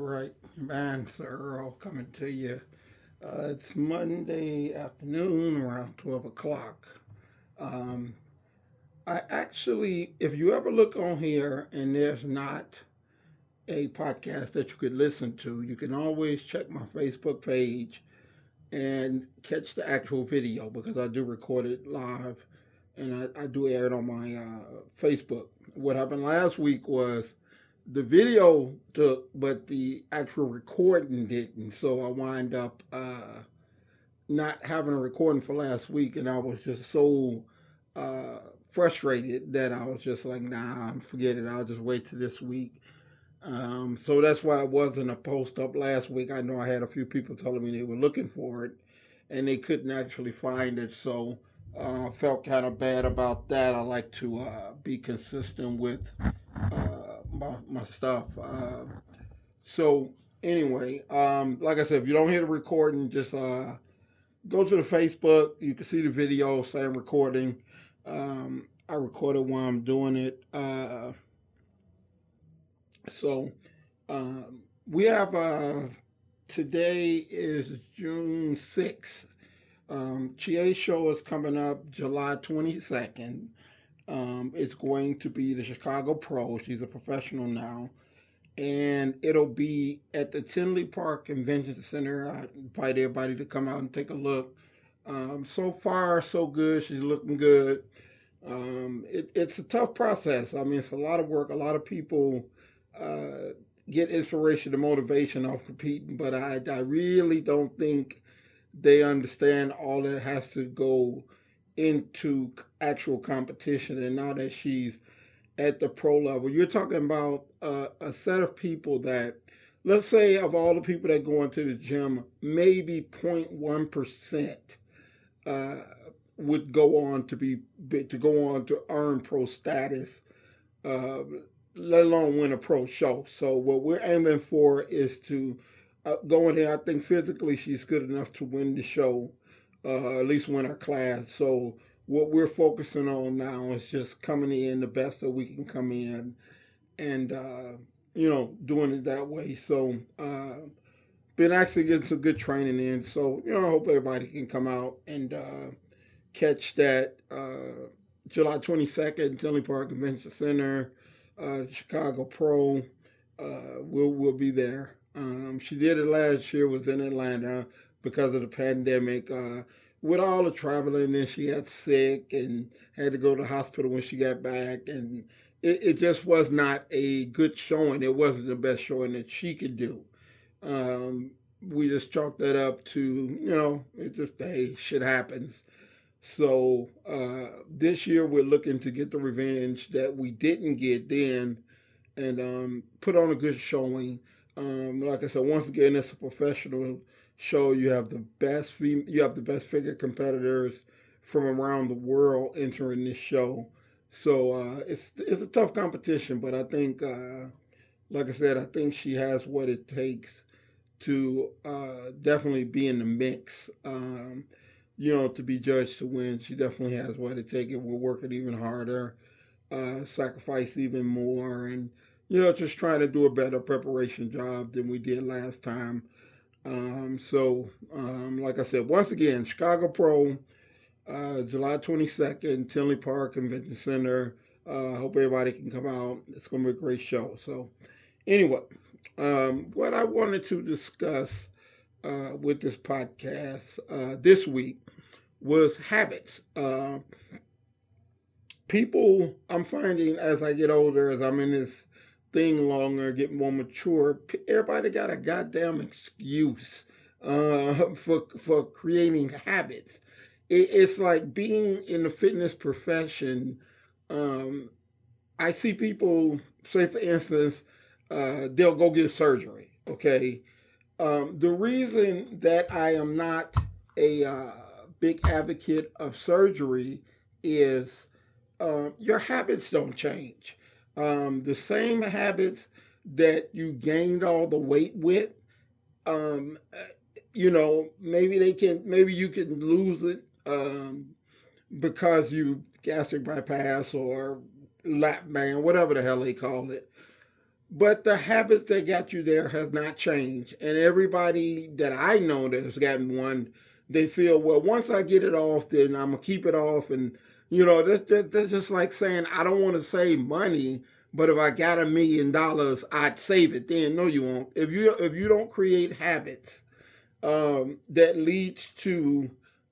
Right, man, Sir Earl coming to you. Uh, it's Monday afternoon around 12 o'clock. Um, I actually, if you ever look on here and there's not a podcast that you could listen to, you can always check my Facebook page and catch the actual video because I do record it live and I, I do air it on my uh, Facebook. What happened last week was the video took, but the actual recording didn't. So I wind up uh, not having a recording for last week, and I was just so uh, frustrated that I was just like, nah, forget it. I'll just wait till this week. Um, so that's why it wasn't a post up last week. I know I had a few people telling me they were looking for it, and they couldn't actually find it. So uh, I felt kind of bad about that. I like to uh, be consistent with uh, my, my stuff. Uh, so anyway, um, like I said, if you don't hear the recording, just uh, go to the Facebook. You can see the video saying recording. Um, I recorded while I'm doing it. Uh, so um, we have uh, today is June 6th. Um, Chie show is coming up July 22nd. Um, it's going to be the Chicago Pro. She's a professional now. And it'll be at the Tinley Park Convention Center. I invite everybody to come out and take a look. Um, so far, so good. She's looking good. Um, it, it's a tough process. I mean, it's a lot of work. A lot of people uh, get inspiration and motivation off competing, but I, I really don't think they understand all that has to go into actual competition. And now that she's at the pro level, you're talking about uh, a set of people that, let's say, of all the people that go into the gym, maybe 0.1% uh, would go on to be to go on to earn pro status, uh, let alone win a pro show. So what we're aiming for is to uh, go in there. I think physically she's good enough to win the show uh, at least win our class. So what we're focusing on now is just coming in the best that we can come in, and uh, you know doing it that way. So uh, been actually getting some good training in. So you know I hope everybody can come out and uh, catch that uh, July 22nd, Tinley Park Convention Center, uh, Chicago Pro. Uh, we'll we'll be there. Um, she did it last year. Was in Atlanta because of the pandemic. Uh, with all the traveling, and she got sick and had to go to the hospital when she got back, and it, it just was not a good showing. It wasn't the best showing that she could do. Um, we just chalked that up to you know, it just hey, shit happens. So uh, this year we're looking to get the revenge that we didn't get then, and um, put on a good showing. Um, like I said, once again, it's a professional show. You have the best fem- you have the best figure competitors from around the world entering this show. So uh, it's it's a tough competition, but I think, uh, like I said, I think she has what it takes to uh, definitely be in the mix. Um, you know, to be judged to win, she definitely has what it takes. We're working even harder, uh, sacrifice even more, and you know, just trying to do a better preparation job than we did last time. Um, so, um, like I said, once again, Chicago Pro, uh, July 22nd, Tinley Park Convention Center. Uh, hope everybody can come out. It's going to be a great show. So, anyway, um, what I wanted to discuss uh, with this podcast uh, this week was habits. Uh, people, I'm finding as I get older, as I'm in this thing longer, get more mature. Everybody got a goddamn excuse uh, for for creating habits. It, it's like being in the fitness profession. Um, I see people say, for instance, uh, they'll go get surgery. Okay, um, the reason that I am not a uh, big advocate of surgery is uh, your habits don't change um, the same habits that you gained all the weight with. Um, you know, maybe they can, maybe you can lose it um, because you gastric bypass or lap band, whatever the hell they call it. but the habits that got you there has not changed. And everybody that I know that has gotten one, they feel, well, once I get it off, then I'm gonna keep it off. And you know, that's, that's just like saying I don't want to save money, but if I got a million dollars, I'd save it. Then no, you won't. If you if you don't create habits um, that leads to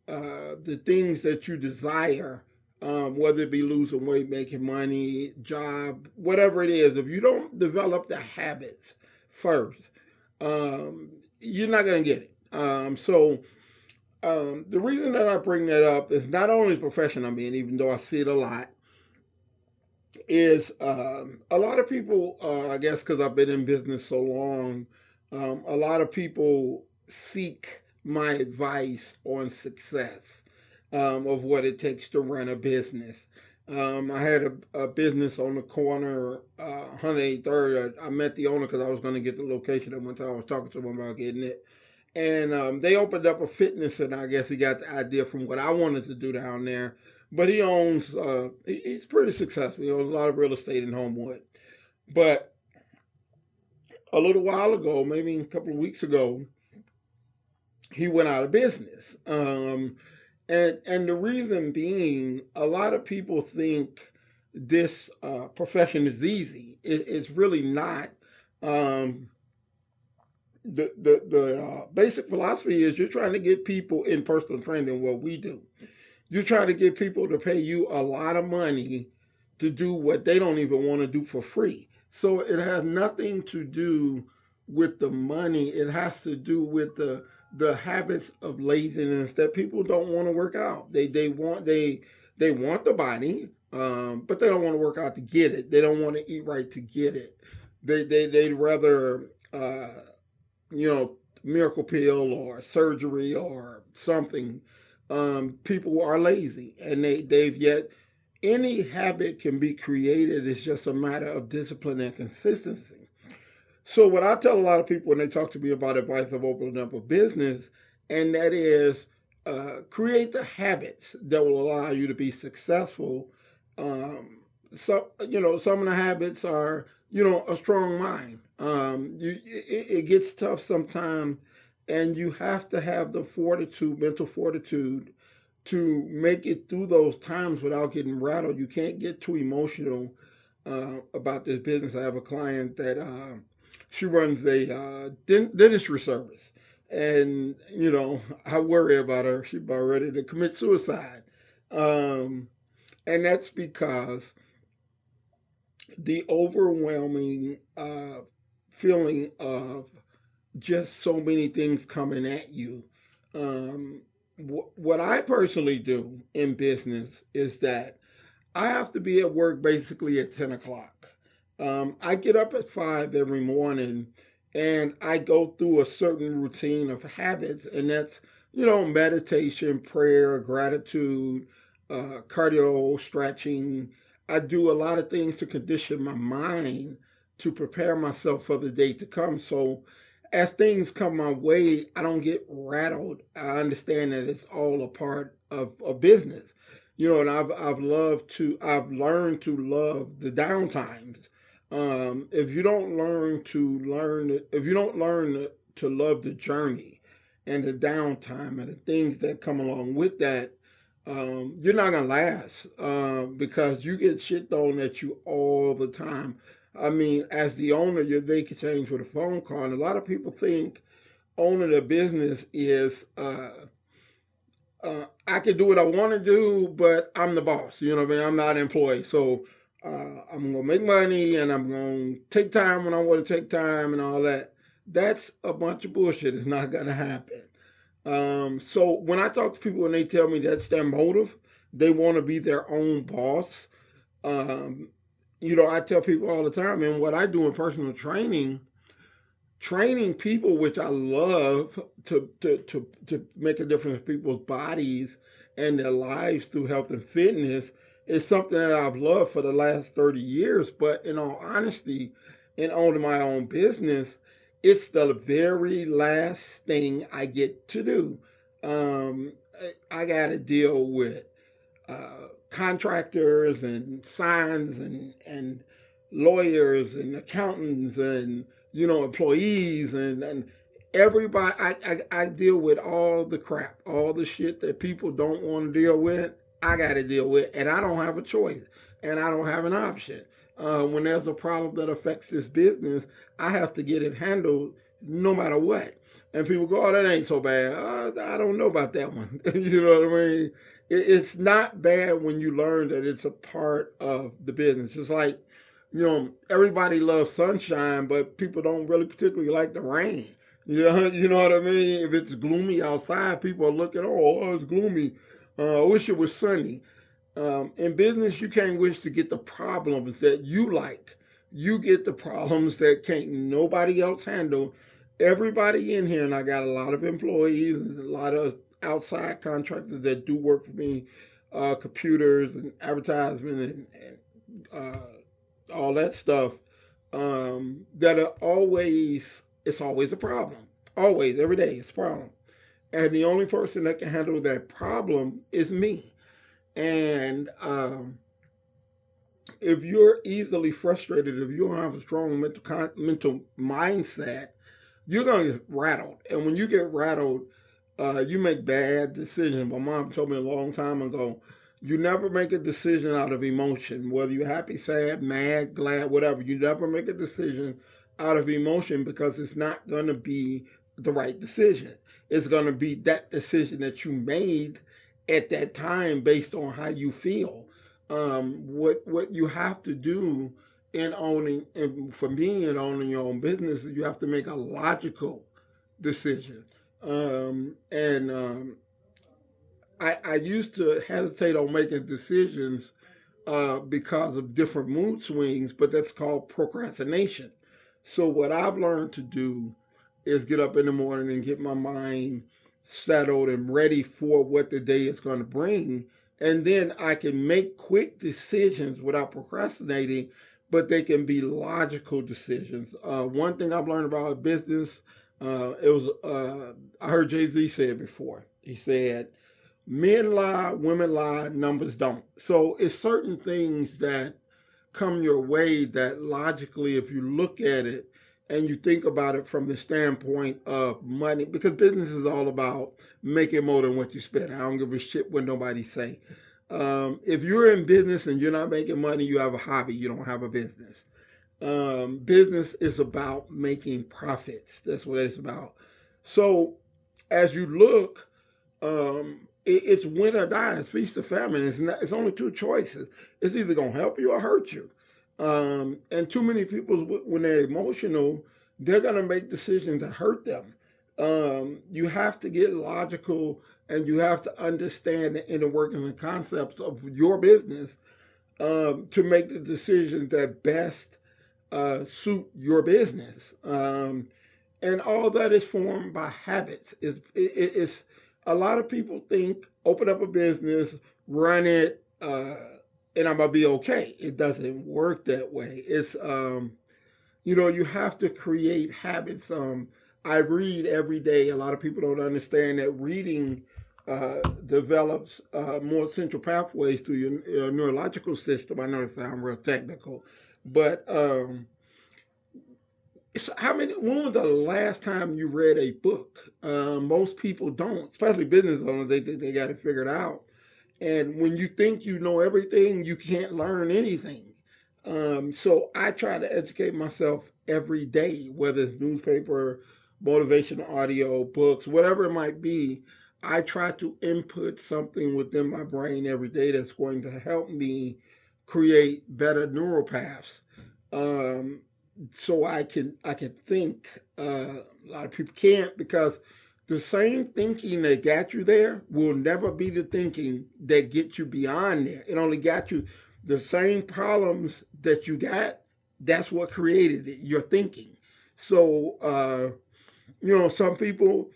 uh, the things that you desire, um, whether it be losing weight, making money, job, whatever it is, if you don't develop the habits first, um, you're not going to get it. Um, so um, the reason that I bring that up is not only the profession I'm in, even though I see it a lot, is um, a lot of people, uh, I guess because I've been in business so long, um, a lot of people seek my advice on success um, of what it takes to run a business. Um, I had a, a, business on the corner, uh, 183rd. I, I met the owner because I was going to get the location at one time. I was talking to him about getting it. And um, they opened up a fitness center. I guess he got the idea from what I wanted to do down there. But he owns, uh, he's pretty successful. He owns a lot of real estate in Homewood. But a little while ago, maybe a couple of weeks ago, he went out of business. Um, and and the reason being, a lot of people think this uh, profession is easy. It, it's really not. Um, the the the uh, basic philosophy is you're trying to get people in personal training. What we do, you're trying to get people to pay you a lot of money to do what they don't even want to do for free. So it has nothing to do with the money. It has to do with the the habits of laziness that people don't want to work out. They they want they they want the body, um, but they don't want to work out to get it. They don't want to eat right to get it. They they they'd rather uh, you know miracle pill or surgery or something. Um, people are lazy and they they've yet any habit can be created. It's just a matter of discipline and consistency. So what I tell a lot of people when they talk to me about advice of opening up a business, and that is uh, create the habits that will allow you to be successful. Um, so you know, some of the habits are you know a strong mind. Um, you, it, it gets tough sometimes, and you have to have the fortitude, mental fortitude, to make it through those times without getting rattled. You can't get too emotional uh, about this business. I have a client that. Uh, she runs a uh, dentistry service. And, you know, I worry about her. She's about ready to commit suicide. Um, and that's because the overwhelming uh, feeling of just so many things coming at you. Um, wh- what I personally do in business is that I have to be at work basically at 10 o'clock. Um, I get up at five every morning and I go through a certain routine of habits, and that's, you know, meditation, prayer, gratitude, uh, cardio, stretching. I do a lot of things to condition my mind to prepare myself for the day to come. So as things come my way, I don't get rattled. I understand that it's all a part of a business. You know, and I've I've loved to I've learned to love the downtimes um, if you don't learn to learn, if you don't learn to love the journey and the downtime and the things that come along with that, um, you're not gonna last uh, because you get shit thrown at you all the time. I mean, as the owner, day can change with a phone call, and a lot of people think owning a business is uh, uh, I can do what I want to do, but I'm the boss. You know what I mean? I'm not an employee, so uh, I'm gonna make money and I'm gonna take time when I want to take time and all that. That's a bunch of bullshit. It's not gonna happen. Um, so when I talk to people and they tell me that's their motive, they want to be their own boss. Um, you know, I tell people all the time, and what I do in personal training, training people, which I love to to to to make a difference in people's bodies and their lives through health and fitness is something that I've loved for the last 30 years. But in all honesty, in owning my own business, it's the very last thing I get to do. Um, I got to deal with uh, contractors and signs and and lawyers and accountants and you know employees and, and everybody I, I, I deal with all the crap all the shit that people don't want to deal with i got to deal with and i don't have a choice and i don't have an option. Uh, when there's a problem that affects this business i have to get it handled no matter what. And people go oh that ain't so bad. Uh, i don't know about that one. You know what i mean it's not bad when you learn that it's a part of the business it's like you know, everybody loves sunshine, but people don't really particularly like the rain. You know, you know what I mean? If it's gloomy outside, people are looking, oh, oh it's gloomy. Uh, I wish it was sunny. Um, in business, you can't wish to get the problems that you like. You get the problems that can't nobody else handle. Everybody in here, and I got a lot of employees and a lot of outside contractors that do work for me, uh, computers and advertisement and, and uh, all that stuff um, that are always it's always a problem. Always, every day, it's a problem. And the only person that can handle that problem is me. And um, if you're easily frustrated, if you don't have a strong mental mental mindset, you're gonna get rattled. And when you get rattled, uh, you make bad decisions. My mom told me a long time ago, you never make a decision out of emotion, whether you're happy, sad, mad, glad, whatever. You never make a decision out of emotion because it's not going to be the right decision. It's going to be that decision that you made at that time based on how you feel. Um, what what you have to do in owning, and for me in owning your own business, you have to make a logical decision. Um, and um, I, I used to hesitate on making decisions uh, because of different mood swings, but that's called procrastination. So what I've learned to do is get up in the morning and get my mind settled and ready for what the day is going to bring. And then I can make quick decisions without procrastinating, but they can be logical decisions. Uh, one thing I've learned about business, uh, it was uh, I heard Jay Z say it before. He said, men lie, women lie, numbers don't. So it's certain things that come your way that logically, if you look at it and you think about it from the standpoint of money, because business is all about making more than what you spend. I don't give a shit what nobody say. Um, if you're in business and you're not making money, you have a hobby. You don't have a business. Um, business is about making profits. That's what it's about. So as you look, um, it's win or die. It's feast or famine. It's not, it's only two choices. It's either gonna help you or hurt you. Um, and too many people, when they're emotional, they're gonna make decisions that hurt them. Um, you have to get logical, and you have to understand the inner workings and concepts of your business um, to make the decisions that best uh, suit your business. Um, and all that is formed by habits. Is it, it's a lot of people think open up a business, run it, uh, and I'm gonna be okay. It doesn't work that way. It's um, you know, you have to create habits. Um, I read every day. A lot of people don't understand that reading uh, develops uh, more central pathways through your, your neurological system. I know it sounds real technical, but um, how many? When was the last time you read a book? Uh, most people don't, especially business owners. They think they got it figured out, and when you think you know everything, you can't learn anything. Um, so I try to educate myself every day, whether it's newspaper, motivational audio, books, whatever it might be. I try to input something within my brain every day that's going to help me create better neural paths. Um, so I can I can think. Uh, a lot of people can't because the same thinking that got you there will never be the thinking that gets you beyond there. It only got you the same problems that you got. That's what created it. Your thinking. So uh, you know, some people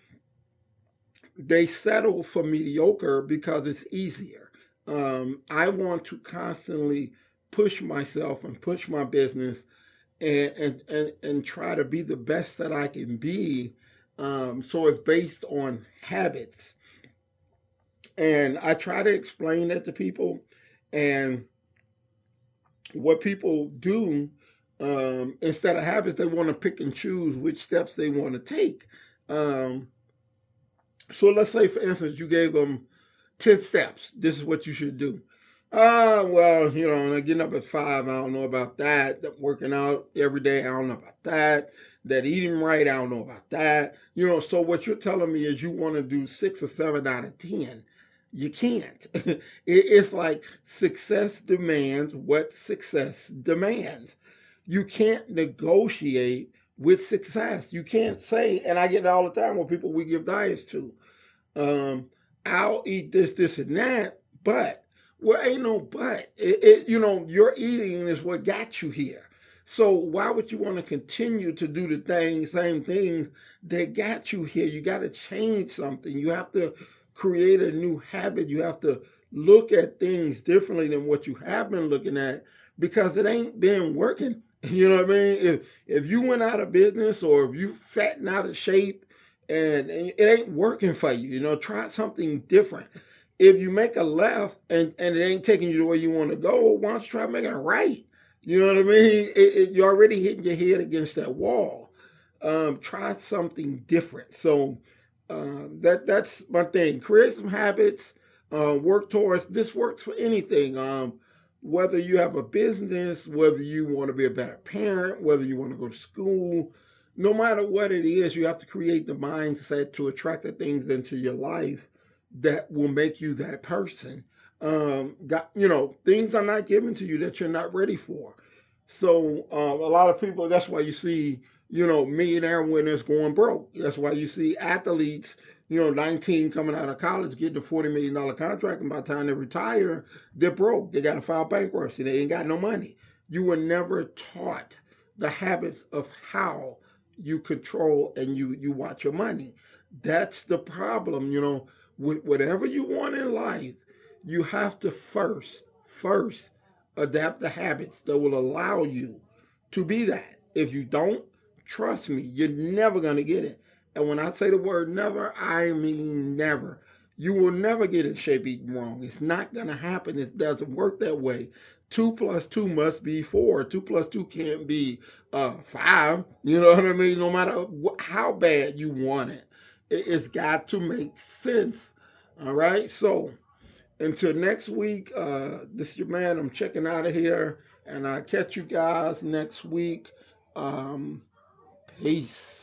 they settle for mediocre because it's easier. Um, I want to constantly push myself and push my business and and and, and try to be the best that I can be. Um, so it's based on habits, and I try to explain that to people. And what people do Um, instead of habits, they want to pick and choose which steps they want to take. Um, so let's say, for instance, you gave them 10 steps. This is what you should do. Uh, well, you know, getting up at five, I don't know about that. that. Working out every day, I don't know about that. That eating right, I don't know about that. You know, so what you're telling me is you want to do six or seven out of 10. You can't. it's like success demands what success demands. You can't negotiate with success. You can't say, and I get it all the time with people we give diets to. Um, I'll eat this, this, and that, but well, ain't no but. It, it, you know, your eating is what got you here. So why would you want to continue to do the things, same things that got you here? You got to change something. You have to create a new habit. You have to look at things differently than what you have been looking at because it ain't been working. You know what I mean? If if you went out of business or if you fatten out of shape and, and it ain't working for you, you know, try something different. If you make a left and, and it ain't taking you the way you want to go, why don't you try making a right? You know what I mean? It, it, you're already hitting your head against that wall. Um, try something different. So uh, that that's my thing. Create some habits. Uh, work towards this. Works for anything. Um, whether you have a business, whether you want to be a better parent, whether you want to go to school, no matter what it is, you have to create the mindset to attract the things into your life that will make you that person. Um, got you know, things are not given to you that you're not ready for. So um, a lot of people, that's why you see, you know, millionaire winners going broke. That's why you see athletes you know, 19 coming out of college getting a $40 million contract, and by the time they retire, they're broke. They got to file bankruptcy. They ain't got no money. You were never taught the habits of how you control and you, you watch your money. That's the problem, you know, with whatever you want in life, you have to first, first adapt the habits that will allow you to be that. If you don't, trust me, you're never going to get it. And when I say the word never, I mean never. You will never get in shape eating wrong. It's not going to happen. It doesn't work that way. Two plus two must be four. Two plus two can't be uh, five. You know what I mean? No matter how bad you want it, it's got to make sense. All right. So until next week, uh, this is your man. I'm checking out of here, and I'll catch you guys next week. Um, peace.